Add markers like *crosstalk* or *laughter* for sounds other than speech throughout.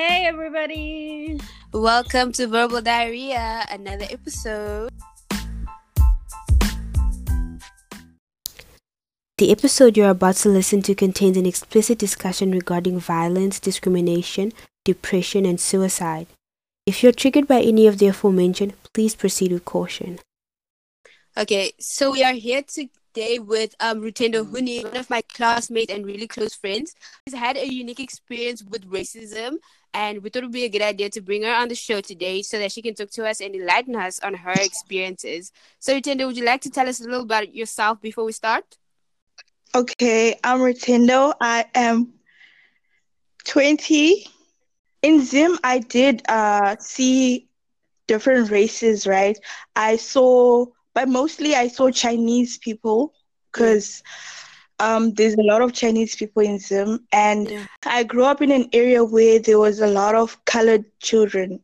Hey, everybody. Welcome to Verbal Diarrhea, another episode. The episode you're about to listen to contains an explicit discussion regarding violence, discrimination, depression, and suicide. If you're triggered by any of the aforementioned, please proceed with caution. Okay, so we are here today with um, Rutendo Huni, one of my classmates and really close friends. He's had a unique experience with racism, and we thought it would be a good idea to bring her on the show today so that she can talk to us and enlighten us on her experiences. So, Rutendo, would you like to tell us a little about yourself before we start? Okay, I'm Rutendo. I am 20. In Zim, I did uh, see different races, right? I saw but mostly I saw Chinese people because um, there's a lot of Chinese people in Zim, and yeah. I grew up in an area where there was a lot of colored children.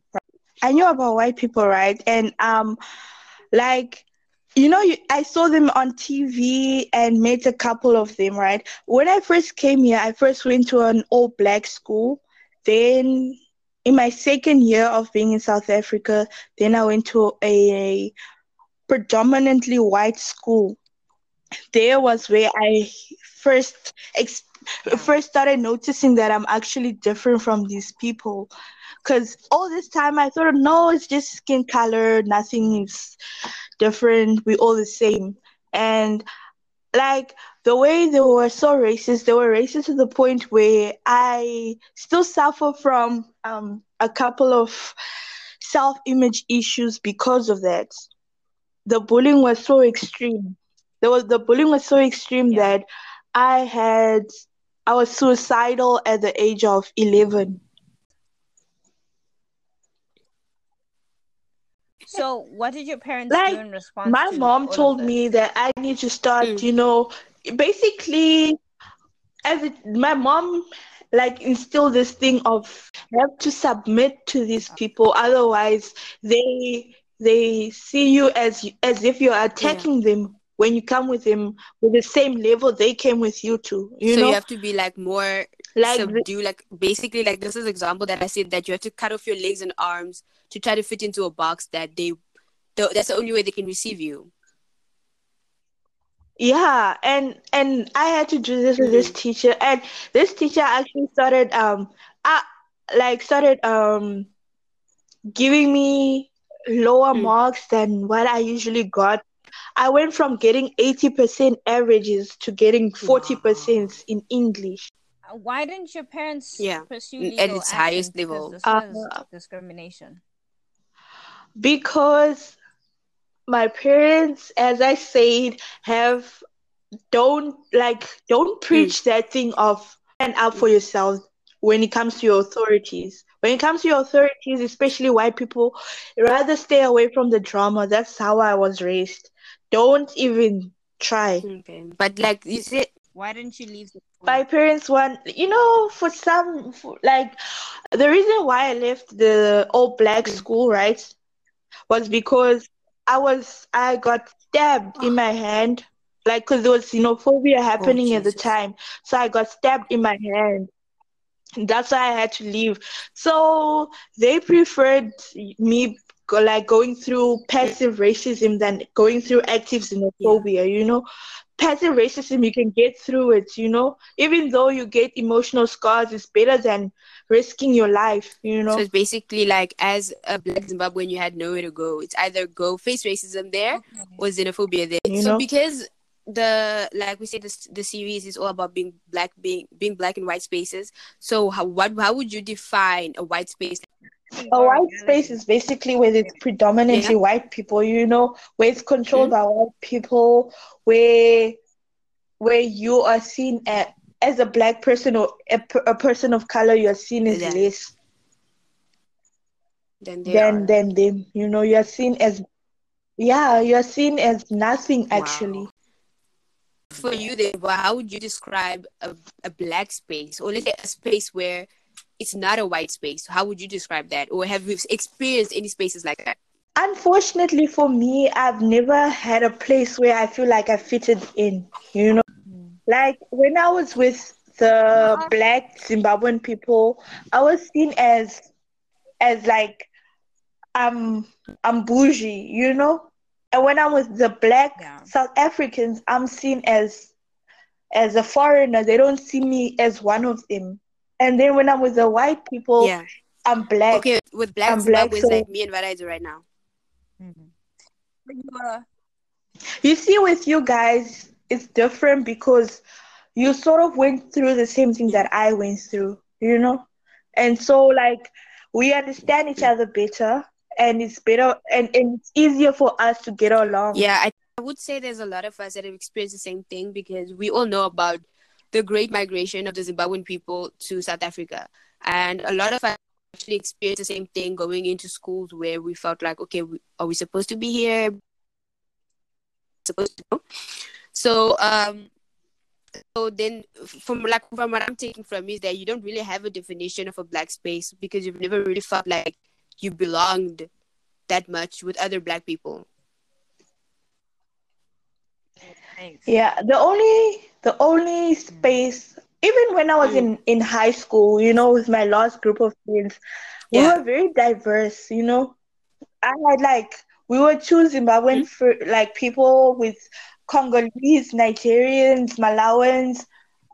I knew about white people, right? And um, like you know, I saw them on TV and met a couple of them, right? When I first came here, I first went to an all black school. Then, in my second year of being in South Africa, then I went to a predominantly white school. There was where I first ex- first started noticing that I'm actually different from these people. Cause all this time I thought, no, it's just skin color, nothing is different. we're all the same. And like the way they were so racist, they were racist to the point where I still suffer from um, a couple of self-image issues because of that the bullying was so extreme. There was the bullying was so extreme yeah. that I had I was suicidal at the age of eleven. So, what did your parents like, do in response? My mom told me that I need to start, mm. you know, basically, as it, my mom like instill this thing of have to submit to these people, otherwise they they see you as as if you're attacking yeah. them when you come with them with the same level they came with you to. You so know? you have to be like more like subdue, like basically like this is example that I said that you have to cut off your legs and arms to try to fit into a box that they the, that's the only way they can receive you. Yeah, and and I had to do this with this teacher, and this teacher actually started um, I like started um, giving me lower mm. marks than what I usually got. I went from getting 80% averages to getting 40% wow. in English. Uh, why didn't your parents yeah. pursue legal at its highest level? This uh, discrimination. Because my parents, as I said, have don't like don't preach mm. that thing of stand up for yourself when it comes to your authorities. When it comes to your authorities, especially white people, rather stay away from the drama. That's how I was raised. Don't even try. Okay. But like you said, why didn't you leave? My parents want, you know, for some, for, like, the reason why I left the all black school, right, was because I was, I got stabbed in my hand, like, because there was xenophobia oh, happening oh, at the time. So I got stabbed in my hand that's why I had to leave. So they preferred me go, like going through passive racism than going through active xenophobia. Yeah. You know, passive racism you can get through it. You know, even though you get emotional scars, it's better than risking your life. You know. So it's basically like as a black Zimbabwean, you had nowhere to go. It's either go face racism there or xenophobia there. You so know? because the like we said the, the series is all about being black being being black in white spaces so how what how would you define a white space a white space is basically where it's predominantly yeah. white people you know where it's controlled mm-hmm. by white people where where you are seen as, as a black person or a, a person of color you're seen as yeah. less than than, than them you know you're seen as yeah you're seen as nothing wow. actually for you then how would you describe a, a black space or let's say a space where it's not a white space how would you describe that or have you experienced any spaces like that unfortunately for me i've never had a place where i feel like i fitted in you know hmm. like when i was with the uh-huh. black Zimbabwean people, I was seen as as like I'm I'm bougie, you know. And when I'm with the black Yeah. South Africans, I'm seen as as a foreigner. They don't see me as one of them. And then when I'm with the white people, yeah. I'm black. Okay, with black I'm black, Zimbabweans so- like me and what I do right now. Mhm. You You see, with you guys, it's different because you sort of went through the same thing that I went through, you know? And so, like, we understand each other better, and it's better, and, and it's easier for us to get along. Yeah, I, I would say there's a lot of us that have experienced the same thing because we all know about the great migration of the Zimbabwean people to South Africa. And a lot of us actually experienced the same thing going into schools where we felt like, okay, are we supposed to be here? Supposed to go? So, um, so then from like from what I'm taking from is that you don't really have a definition of a black space because you've never really felt like you belonged that much with other black people. Thanks. Yeah, the only the only space even when I was Mm. in in high school, you know, with my last group of friends, we were very diverse, you know. I had like we were choosing Zimbabwean Mm. fr- like people with Congolese, Nigerians, Malawans,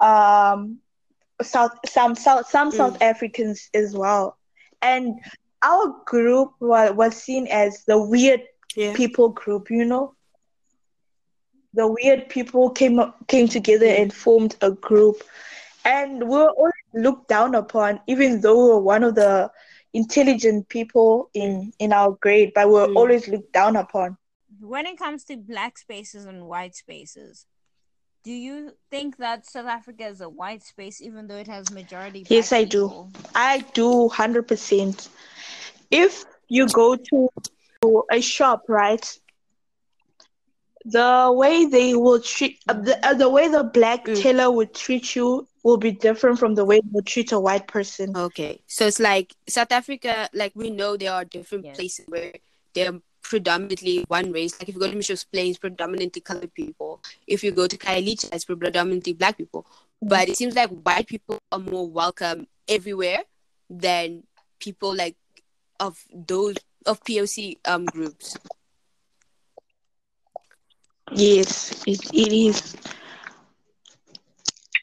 um South some South some Mm. South Africans as well. And our group was, was seen as the weird Yeah. people group, you know. The weird people came up, came together and formed a group, and we were always looked down upon, even though we were one of the intelligent people in in our grade, but we were Mm. always looked down upon. When it comes to black spaces and white spaces, do you think that South Africa is a white space even though it has majority Yes, black I do. I do hundred percent. If you go to a shop, right? The way they will treat uh, the, uh, the way the black Mm. teller would treat you will be different from the way they would treat a white person. Okay. So it's like South Africa, like we know there are different Yes. places where they're predominantly one race. Like if you go to Mitchell's Plains, predominantly colored people. If you go to Khayelitsha, it's predominantly black people. But it seems like white people are more welcome everywhere than people like of those of POC um groups. Yes, it, it is.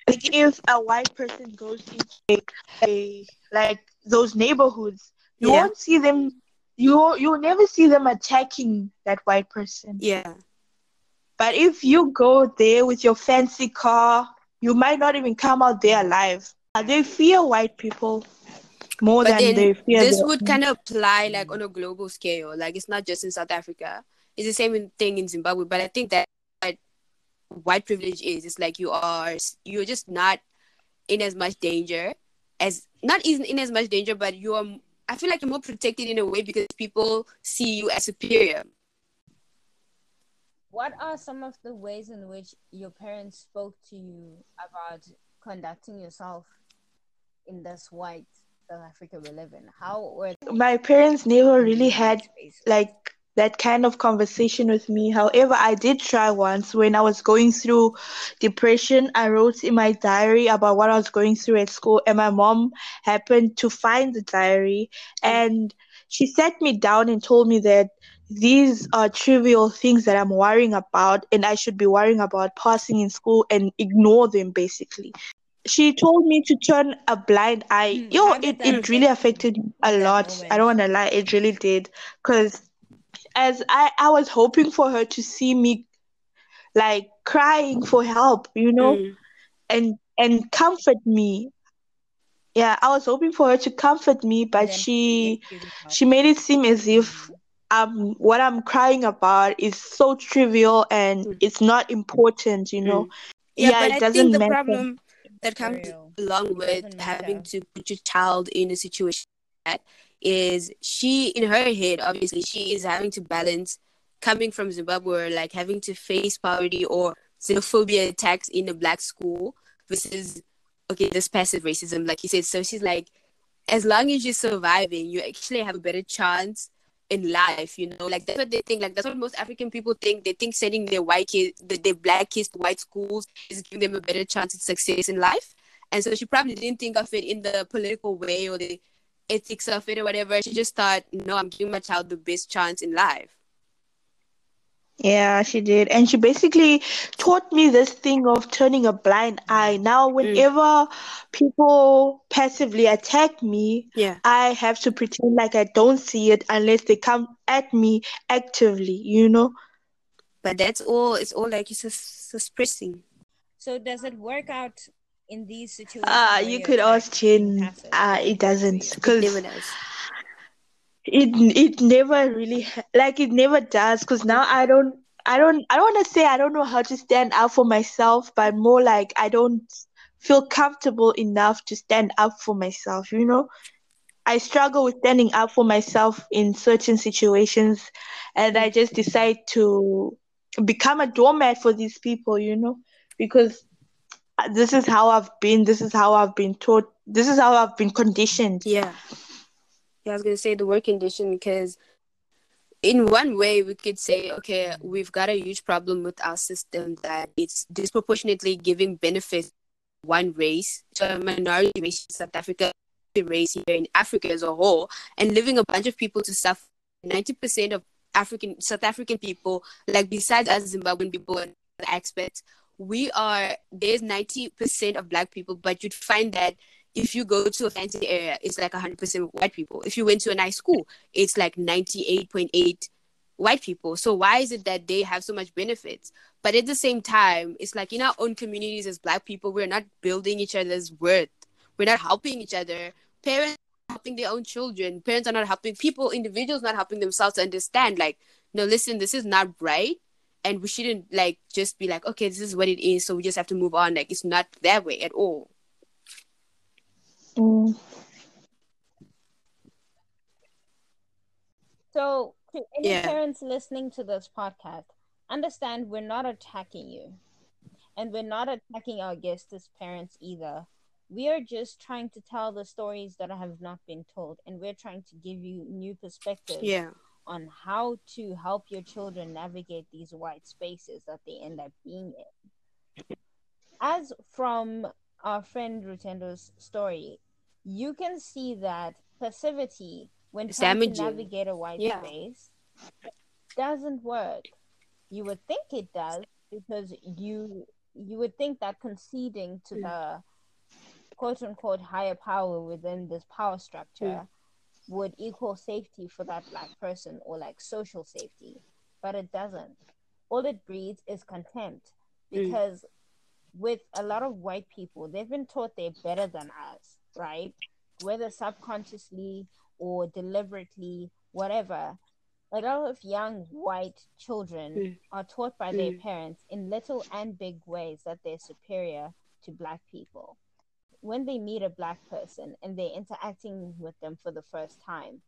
Like if a white person goes into a, a like those neighborhoods, you Yeah. won't see them. You you'll never see them attacking that white person. Yeah. But if you go there with your fancy car, you might not even come out there alive. They fear white people more But than they fear. this would kind of apply like mm. on a global scale. Like it's not just in South Africa. It's the same thing in Zimbabwe. But I think that what white privilege is, it's like you are you're just not in as much danger as not in, in as much danger, but you are. I feel like you're more protected in a way because people see you as superior. What are some of the ways in which your parents spoke to you about conducting yourself in this white South Africa we live in? How were My parents never really had like that kind of conversation with me. However, I did try once when I was going through depression. I wrote in my diary about what I was going through at school, and my mom happened to find the diary and she sat me down and told me that these are trivial things that I'm worrying about, and I should be worrying about passing in school and ignore them basically. She told me to turn a blind eye. Hmm, Yo, it, it really affected me a lot. I don't want to lie, it really did. Because as I, I was hoping for her to see me like crying for help, you know, Mm. and and comfort me. Yeah, I was hoping for her to comfort me, but Then she make you realize- she made it seem as if um what I'm crying about is so trivial and Mm. it's not important, you know. Yeah, Yeah, but it I doesn't think the matter. problem that comes along with having matter. to put your child in a situation like that is she in her head obviously she is having to balance coming from Zimbabwe or like having to face poverty or xenophobia attacks in a black school versus okay this passive racism like you said. So she's like as long as you're surviving you actually have a better chance in life you know? Like that's what they think. Like that's what most african people think. They think sending their white kids the, their black kids to white schools is giving them a better chance at success in life. And so she probably didn't think of it in the political way or the ethics of it or whatever. She just thought, no, I'm giving my child the best chance in life. Yeah, she did. And she basically taught me this thing of turning a blind eye. Now, Mm. whenever people passively attack me, Yeah. I have to pretend like I don't see it unless they come at me actively, you know? But that's all. It's all like you're sus- suppressing. So does it work out in these situations? Ah, where you could ask attacked Chin. passive? Ah, it doesn't. It Because never it it never really like it never does because now i don't i don't i don't want to say i don't know how to stand up for myself but more like i don't feel comfortable enough to stand up for myself you know i struggle with standing up for myself in certain situations and i just decide to become a doormat for these people you know because uh, this is how i've been this is how i've been taught this is how i've been conditioned Yeah. Yeah, I was gonna say the word condition because in one way we could say, okay, we've got a huge problem with our system that it's disproportionately giving benefits one race to a minority race in South Africa, race here in Africa as a whole, and leaving a bunch of people to suffer. Ninety percent of African South African people, like besides us Zimbabwean people and expats, we are there's ninety percent of black people, but you'd find that if you go to a fancy area, it's like 100% white people. If you went to a nice school, it's like 98.8 white people. So why is it that they have so much benefits? But at the same time, it's like in our own communities as black people, we're not building each other's worth. We're not helping each other. Parents are helping their own children. Parents are not helping people, individuals not helping themselves to understand, like, no, listen, this is not right. And we shouldn't like just be like, okay, this is what it is, so we just have to move on. Like it's not that way at all. Mm. So, to any Yeah. parents listening to this podcast, understand we're not attacking you. And we're not attacking our guests as parents either. We are just trying to tell the stories that have not been told. And we're trying to give you new perspectives Yeah. On how to help your children navigate these white spaces that they end up being in. As from our friend Rutendo's story, you can see that passivity when It's trying to navigate a white Yeah. space doesn't work. You would think it does because you you would think that conceding to Mm. the quote unquote higher power within this power Mm. Would equal safety for that black person or like social safety, but it doesn't. All it breeds is contempt Mm. because with a lot of white people, they've been taught they're better than us, right? Whether subconsciously or deliberately, whatever. A lot of young white children Mm. are taught by their Mm. parents in little and big ways that they're superior to black people when they meet a black person and they're interacting with them for the first time,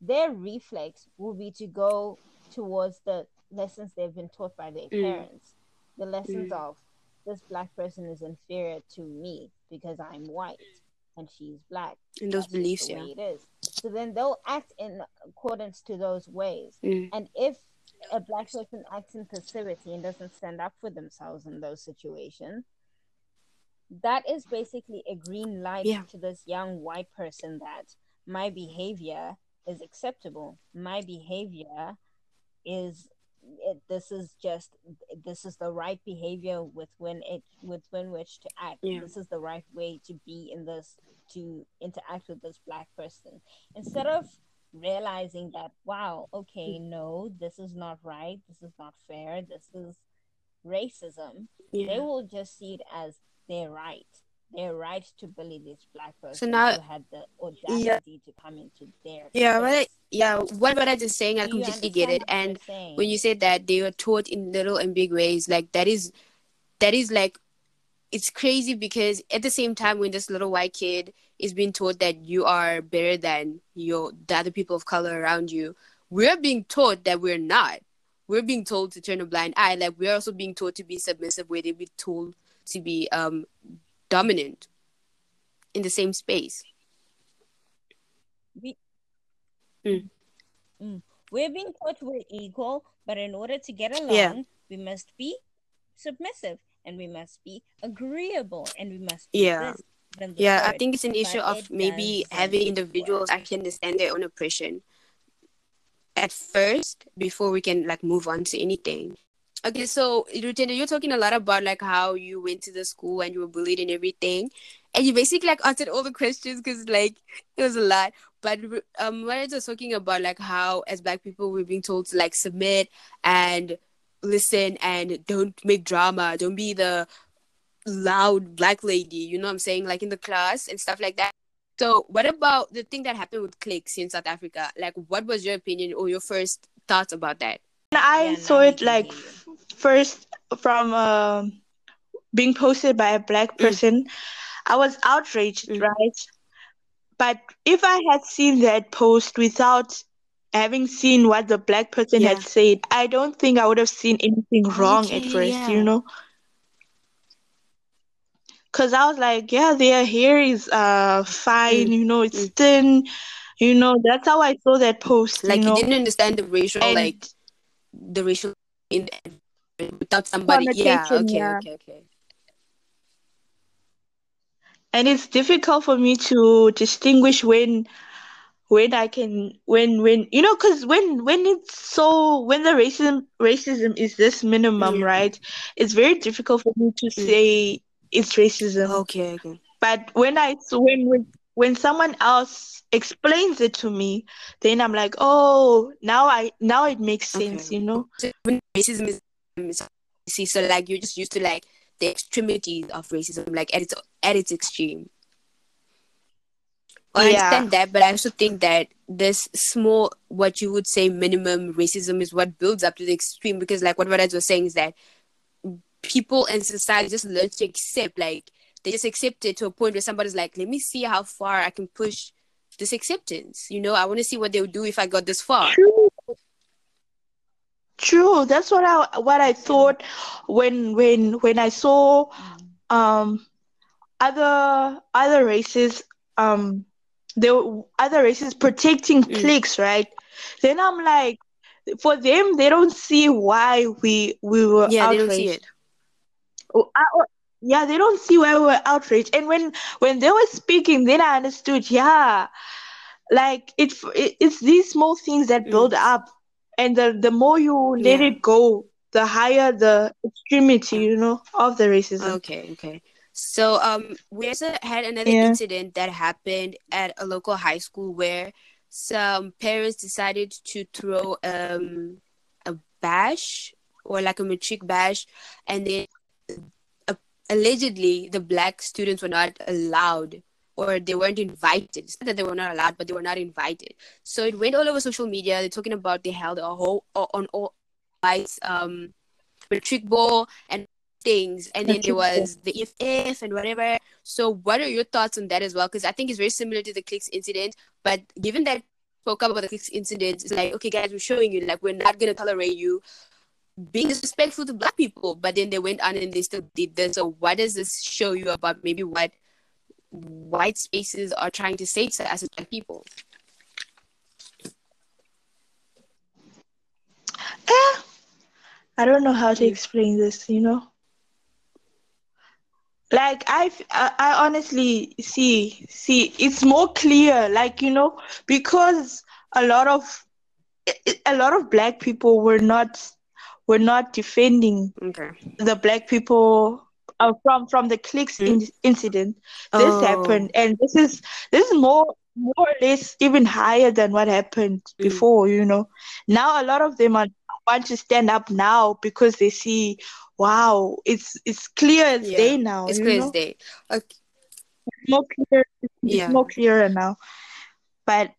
their reflex will be to go towards the lessons they've been taught by their Mm. parents. The lessons Mm. of this black person is inferior to me because I'm white and she's black. And those That's beliefs, yeah. it is. So then they'll act in accordance to those ways. Mm. And if a black person acts in passivity and doesn't stand up for themselves in those situations, that is basically a green light Yeah. to this young white person that my behavior is acceptable. My behavior is it, this is just this is the right behavior with when it with when which to act. Yeah. This is the right way to be in this to interact with this black person instead of realizing that wow okay mm. no this is not right this is not fair this is racism they will just see it as their right their right to bully this black person so now- who had the audacity to come into their Yeah, space. yeah, what what I just saying, I Do completely get it. And when you say that they were taught in little and big ways, like that is that is like it's crazy because at the same time when this little white kid is being taught that you are better than your the other people of color around you, we're being taught that we're not. We're being told to turn a blind eye. Like we're also being taught to be submissive, where they be told to be um dominant in the same space. We, we're being taught we're equal, but in order to get along, Yeah. we must be submissive and we must be agreeable and we must be Yeah. Yeah, I think it's an issue of maybe having individuals actually understand their own oppression at first before we can like move on to anything. Okay, so Rutendo, you're talking a lot about like how you went to the school and you were bullied and everything, and you basically like answered all the questions because like it was a lot. But um, when I was talking about like how as Black people we're being told to like submit and listen and don't make drama, don't be the loud black lady. You know what I'm saying, like in the class and stuff like that. So, what about the thing that happened with Clicks in South Africa? Like, what was your opinion or your first thoughts about that? And I Yeah, saw it like hear you. f- first from um being posted by a black Mm. person. I was outraged, Mm. right? But if I had seen that post without having seen what the black person Yeah. had said, I don't think I would have seen anything wrong at first, yeah. you know? Because I was like, yeah, their hair is uh fine, Mm, you know, it's mm. thin, you know, that's how I saw that post, Like, you you didn't understand the racial, And like, the racial in without somebody. Yeah, okay, yeah. okay, okay. and it's difficult for me to distinguish when when I can when when you know because when when it's so when the racism racism is this minimum Mm. right it's very difficult for me to say it's racism Okay, okay. but when I when when when someone else explains it to me then I'm like oh now I now it makes sense Okay. you know So when racism is, is see, so like you're just used to like the extremities of racism, like at its at its extreme. I Yeah. understand that, but I also think that this small, what you would say, minimum racism is what builds up to the extreme. Because, like what Varad was saying, is that people and society just learn to accept, like they just accept it to a point where somebody's like, "Let me see how far I can push this acceptance." You know, I want to see what they would do if I got this far. True. True. That's what I what I thought when when when I saw um other other races um there were other races protecting Mm. Clicks, right? Then I'm like for them they don't see why we we were Yeah, they don't see it. Oh, I- oh, yeah, they don't see why we were outraged. And when when they were speaking, then I understood. Yeah, like it, it it's these small things that Mm. build up, and the the more you let Yeah. it go, the higher the extremity, you know, of the racism. Okay, okay. So um we also had another Yeah. incident that happened at a local high school where some parents decided to throw um a bash or like a matric bash and then uh, allegedly the black students were not allowed or they weren't invited. It's not that they were not allowed, but they were not invited. So it went all over social media. They're talking about they held a whole on all whites um trick ball and things. And then there was the EFF and whatever. So what are your thoughts on that as well? Because i think it's very similar to the Clicks incident. But given that spoke up about the Clicks incident it's like okay guys we're showing you like we're not going to tolerate you being disrespectful to black people. But then they went on and they still did this. So what does this show you about maybe what white spaces are trying to say to us as black people Eh, I don't know how to Mm. explain this, you know. Like I, I honestly see, see, it's more clear, like you know, because a lot of, a- a lot of black people were not, were not defending okay the black people uh, from from the Clicks in, incident. This Oh. happened, and this is this is more more or less even higher than what happened Mm. before. You know, now a lot of them are want to stand up now because they see, wow, it's it's clear as Yeah, day now. it's clear know? as day okay It's more clear. It's Yeah. more clearer now. But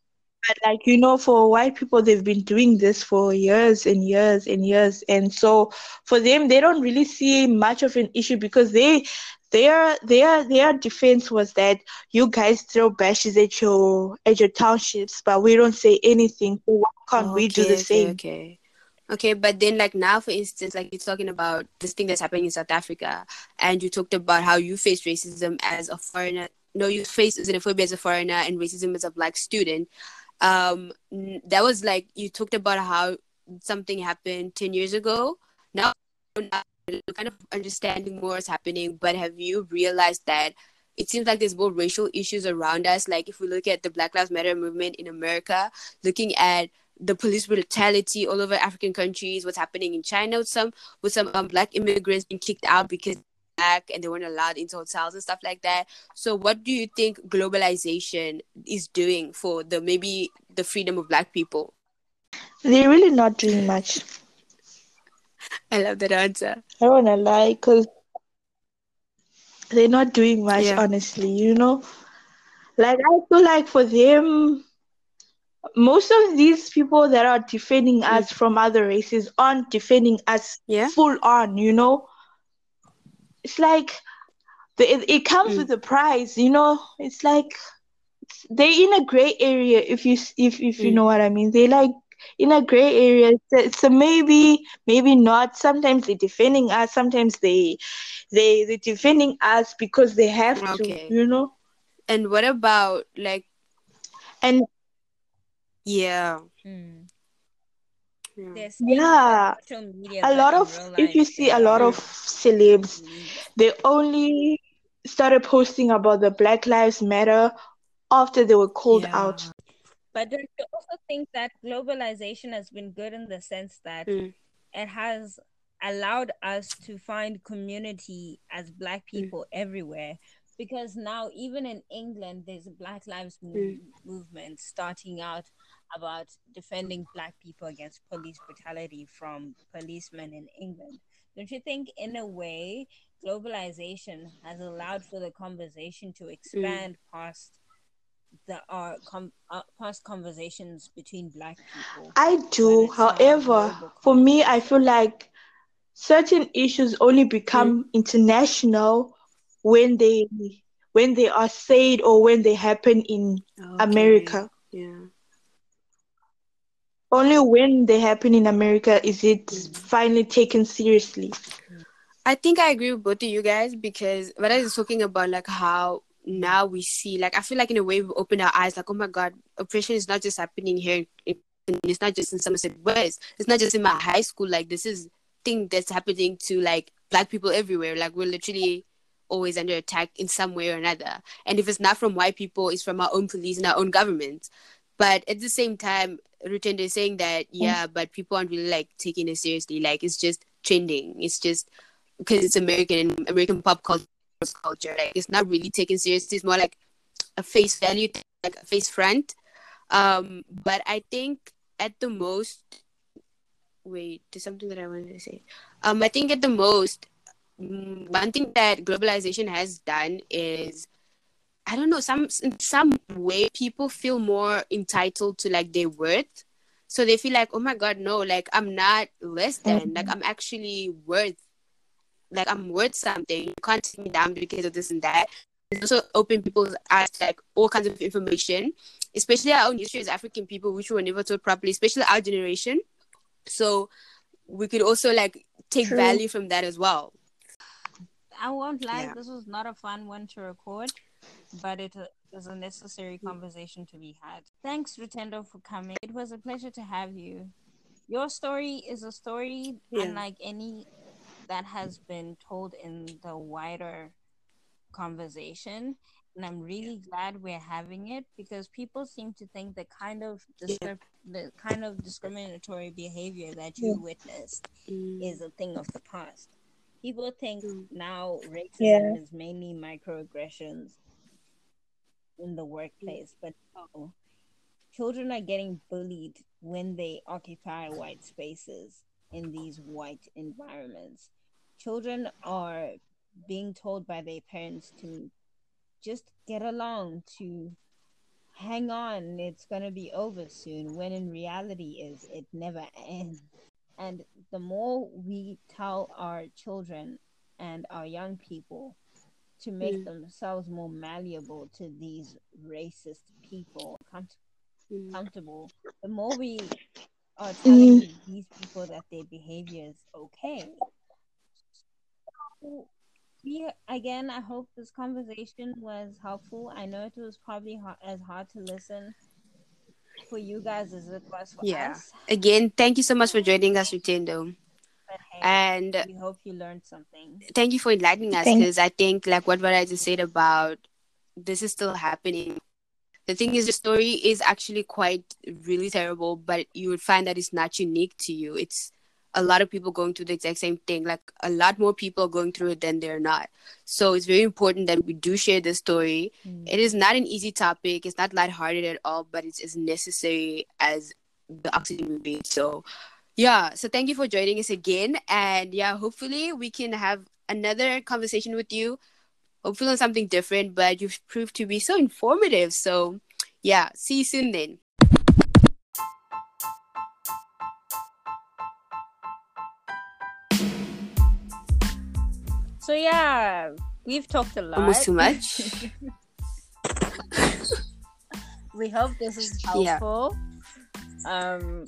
but like you know, for white people, they've been doing this for years and years and years, and so for them, they don't really see much of an issue because they their their their defense was that you guys throw bashes at your at your townships, but we don't say anything. So why can't we do the okay, same? Okay. Okay, but then like now, for instance, like you're talking about this thing that's happening in South Africa, and you talked about how you face racism as a foreigner. No, you face xenophobia as a foreigner and racism as a black student. Um, that was like you talked about how something happened ten years ago. Now, kind of understanding more is happening, but have you realized that it seems like there's more racial issues around us. Like if we look at the Black Lives Matter movement in America, looking at the police brutality all over African countries, what's happening in China with some with some um, black immigrants being kicked out because black and they weren't allowed into hotels and stuff like that. So what do you think globalization is doing for the maybe the freedom of black people? They're really not doing much. *laughs* I love that answer. I don't wanna lie, cause they're not doing much, Yeah. honestly. You know, like I feel like for them, most of these people that are defending us mm. from other races aren't defending us Yeah. full on. You know, it's like the, it, it comes Mm. with a price. You know, it's like they're in a gray area. If you s- if if you Mm. know what I mean, they like in a gray area. So, a, it's a maybe, maybe not. Sometimes they're defending us. Sometimes they they they're defending us because they have Okay. to. You know, And what about like and yeah. Mm. Yeah. Yeah, social media a lot of real if you see a lot of celebs, they only started posting about the Black Lives Matter after they were called Yeah. out. But don't you also think that globalization has been good in the sense that Mm. it has allowed us to find community as black Mm. people everywhere? Because now, even in England, there's a Black Lives Mo- Mm. movement starting out about defending black people against police brutality from policemen in England. Don't you think, in a way, globalization has allowed for the conversation to expand past the uh, com- uh, past conversations between black people? I do, it's now a however, for me, I feel like certain issues only become international when they when they are said or when they happen in Okay. America. Yeah. Only when they happen in America is it finally taken seriously. I think I agree with both of you guys because what I was talking about, like how now we see, like I feel like in a way we open our eyes, like oh my god, oppression is not just happening here. It's not just in Somerset West. It's not just in my high school. Like this is thing that's happening to like black people everywhere. Like we're literally always under attack in some way or another. And if it's not from white people, it's from our own police and our own government. But at the same time, Rutendo is saying that yeah, but people aren't really like taking it seriously. Like it's just trending. It's just because it's American and American pop culture, culture. Like it's not really taken seriously. It's more like a face value, thing, like a face front. Um, but I think at the most, wait, there's something that I wanted to say. Um, I think at the most, mm, one thing that globalization has done is. I don't know, some in some way people feel more entitled to like their worth. So they feel like, oh my god, no, like I'm not less than, like mm-hmm. I'm actually worth like I'm worth something. You can't take me down because of this and that. It's also open people's eyes to like all kinds of information, especially our own history as African people, which we were never taught properly, especially our generation. So we could also like take True. value from that as well. I won't lie, Yeah. this was not a fun one to record, but it uh, was a necessary conversation to be had. Thanks, Rutendo, for coming. It was a pleasure to have you. Your story is a story Yeah. unlike any that has been told in the wider conversation. And I'm really glad we're having it because people seem to think the kind of discri- the kind of discriminatory behavior that you witnessed is a thing of the past. People think Mm. now racism Yeah. is mainly microaggressions in the mm-hmm. workplace, but no. Children are getting bullied when they occupy white spaces in these white environments. Children are being told by their parents to just get along, to hang on, it's going to be over soon, when in reality is it never ends. And the more we tell our children and our young people to make Mm. themselves more malleable to these racist people, com- Mm. comfortable, the more we are telling Mm. these people that their behavior is okay. So, we again, I hope this conversation was helpful. I know it was probably hard, as hard to listen for you guys as it was for Yeah. us. Again, thank you so much for joining us, Rutendo. But hey, And we hope you learned something. thank you for enlightening us because I think like what Varaj just said about this is still happening. The thing is, the story is actually quite really terrible, but you would find that it's not unique to you. It's a lot of people going through the exact same thing. Like a lot more people are going through it than they're not. So it's very important that we do share this story. Mm. It is not an easy topic. It's not lighthearted at all, but it's as necessary as the oxygen we breathe. So yeah. So thank you for joining us again. And yeah, hopefully we can have another conversation with you. Hopefully on something different, but you've proved to be so informative. So yeah, see you soon then. So yeah, we've talked a lot. Almost too *laughs* much. we hope this is helpful. Yeah. Um,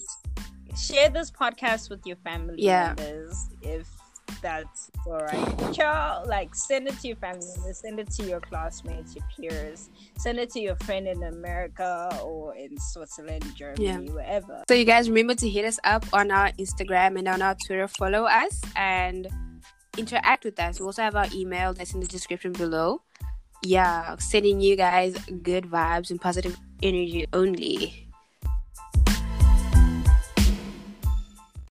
share this podcast with your family yeah. members if that's all right. Child, like send it to your family members, send it to your classmates, your peers, send it to your friend in America or in Switzerland, Germany, yeah. wherever. So you guys remember to hit us up on our Instagram and on our Twitter. Follow us and interact with us. We also have our email that's in the description below. Yeah, sending you guys good vibes and positive energy only.